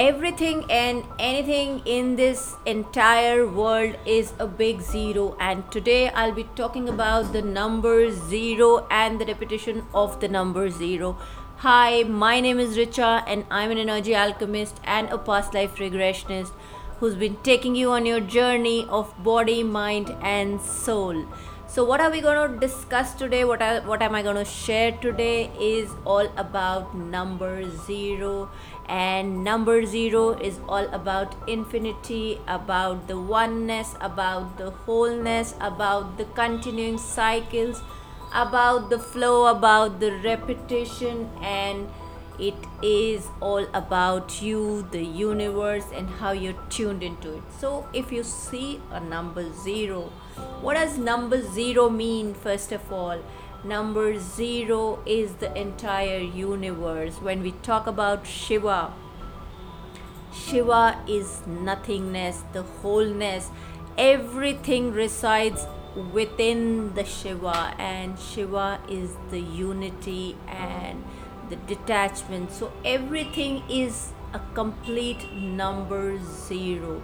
everything and anything in this entire world is a big zero. And today i'll be talking about the number zero and the repetition of the number zero. Hi my name is richa and i'm an energy alchemist and a past life regressionist who's been taking you on your journey of body mind and soul so what are we going to discuss today? What are, what am i going to share today is all about number 0 and number 0 is all about infinity about the oneness about the wholeness about the continuing cycles about the flow about the repetition and it is all about you, the universe, and how you're tuned into it. So, if you see a number zero, what does number zero mean, first of all? Number zero is the entire universe. When we talk about Shiva, Shiva is nothingness, the wholeness, everything resides within the Shiva, and Shiva is the unity and the detachment. So everything is a complete number zero.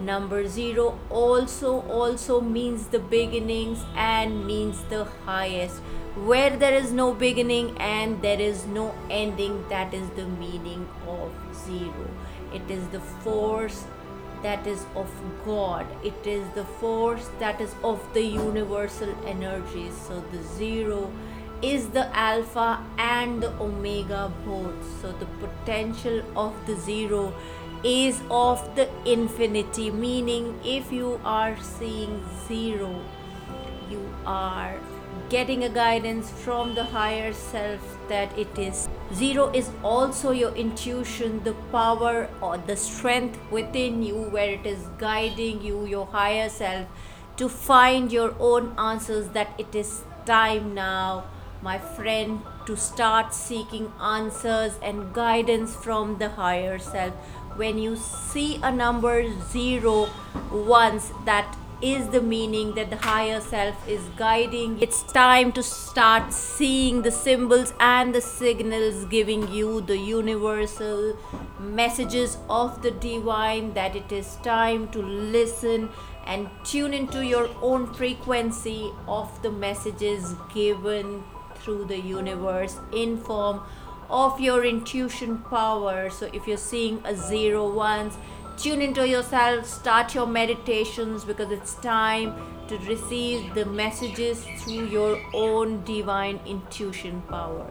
Number zero also also means the beginnings and means the highest. Where there is no beginning and there is no ending that is the meaning of zero. It is the force that is of god. It is the force that is of the universal energy. So the zero is the alpha and the omega both. So the potential of the zero is of the infinity, meaning if you are seeing zero, you are getting a guidance from the higher self that it is. Zero is also your intuition, the power or the strength within you, where it is guiding you, your higher self, to find your own answers. That it is time now my friend, to start seeking answers and guidance from the higher self. When you see a number zero once, that is the meaning that the higher self is guiding. It's time to start seeing the symbols and the signals giving you the universal messages of the divine that it is time to listen and tune into your own frequency of the messages given through the universe in form of your intuition power. So if you're seeing a zero once, tune into yourself, start your meditations because it's time to receive the messages through your own divine intuition power.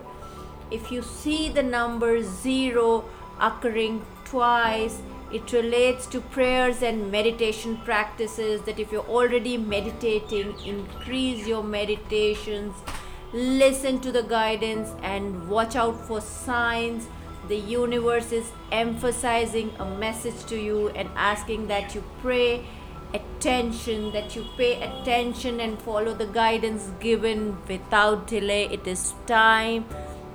If you see the number zero occurring twice, it relates to prayers and meditation practices that if you're already meditating, increase your meditations listen to the guidance and watch out for signs. The universe is emphasizing a message to you and asking that you pray attention that you pay attention and follow the guidance given without delay. It is time.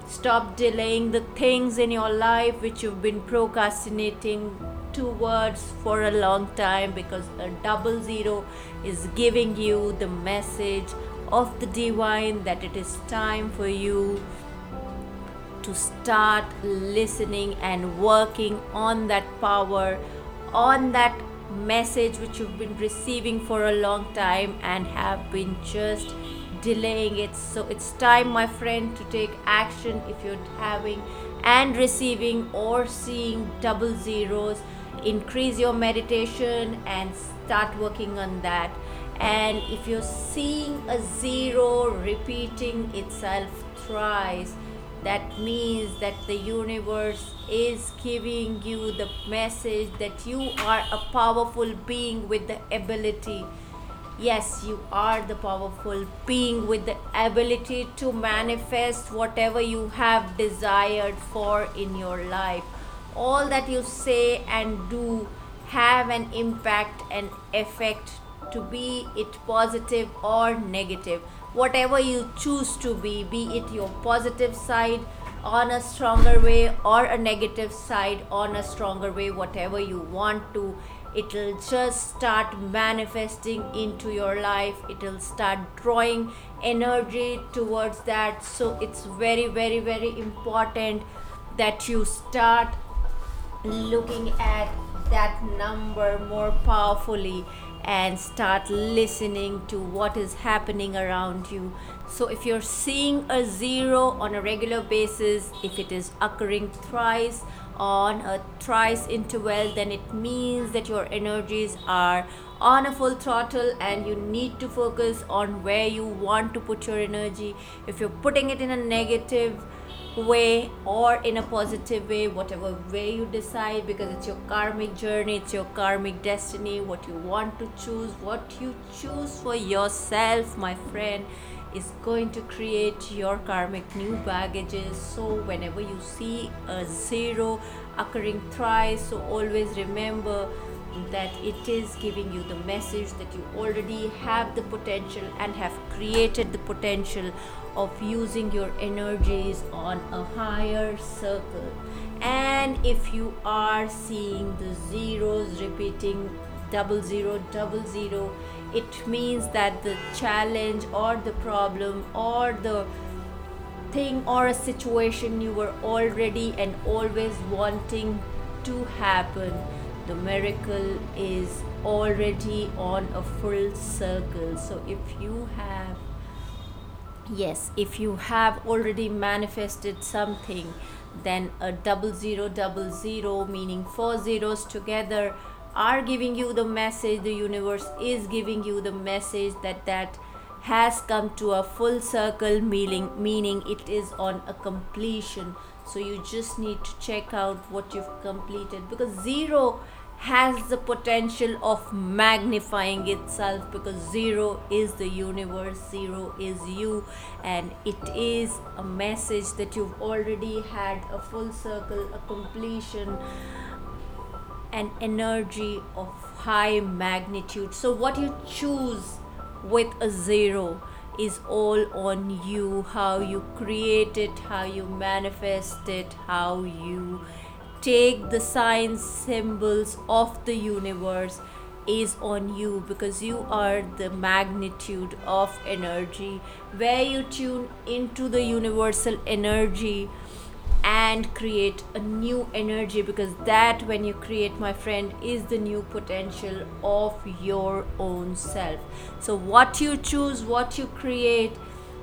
Stop delaying the things in your life which you've been procrastinating towards for a long time because a double zero is giving you the message of the divine that it is time for you to start listening and working on that power, on that message which you've been receiving for a long time and have been just delaying it. So it's time, my friend, to take action if you're having and receiving or seeing double zeros. Increase your meditation and start working on that and if you're seeing a zero repeating itself thrice that means that the universe is giving you the message that you are a powerful being with the ability. Yes you are the powerful being with the ability to manifest whatever you have desired for in your life. All that you say and do have an impact and effect to be it positive or negative. Whatever you choose to be be it your positive side on a stronger way or a negative side on a stronger way whatever you want to it'll just start manifesting into your life. It'll start drawing energy towards that. So it's very very very important that you start looking at that number more powerfully and start listening to what is happening around you. So, if you're seeing a zero on a regular basis, if it is occurring thrice on a thrice interval, then it means that your energies are on a full throttle and you need to focus on where you want to put your energy. If you're putting it in a negative, way or in a positive way, whatever way you decide, because it's your karmic journey, it's your karmic destiny, what you want to choose, what you choose for yourself, my friend, is going to create your karmic new baggages. So, whenever you see a zero occurring thrice, so always remember that it is giving you the message that you already have the potential and have created the potential of using your energies on a higher circle. And if you are seeing the zeros repeating double zero, double zero, it means that the challenge or the problem or the thing or a situation you were already and always wanting to happen, the miracle is already on a full circle. So if you have yes if you have already manifested something then a double zero double zero meaning four zeros together are giving you the message the universe is giving you the message that that has come to a full circle meaning meaning it is on a completion so you just need to check out what you've completed because zero has the potential of magnifying itself because zero is the universe, zero is you, and it is a message that you've already had a full circle, a completion, an energy of high magnitude. So, what you choose with a zero is all on you how you create it, how you manifest it, how you take the signs, symbols of the universe is on you because you are the magnitude of energy. Where you tune into the universal energy and create a new energy because that when you create my friend is the new potential of your own self. So what you choose what you create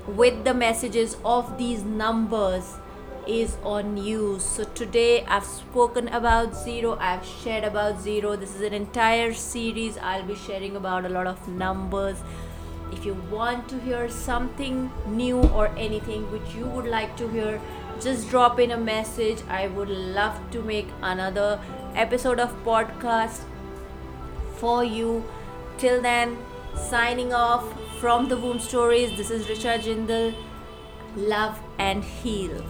with the messages of these numbers is on you. So today i've spoken about zero i've shared about zero. This is an entire series. I'll be sharing about a lot of numbers. If you want to hear something new or anything which you would like to hear just drop in a message. I would love to make another episode of podcast for you. Till then signing off from the womb stories. This is richa jindal. Love and heal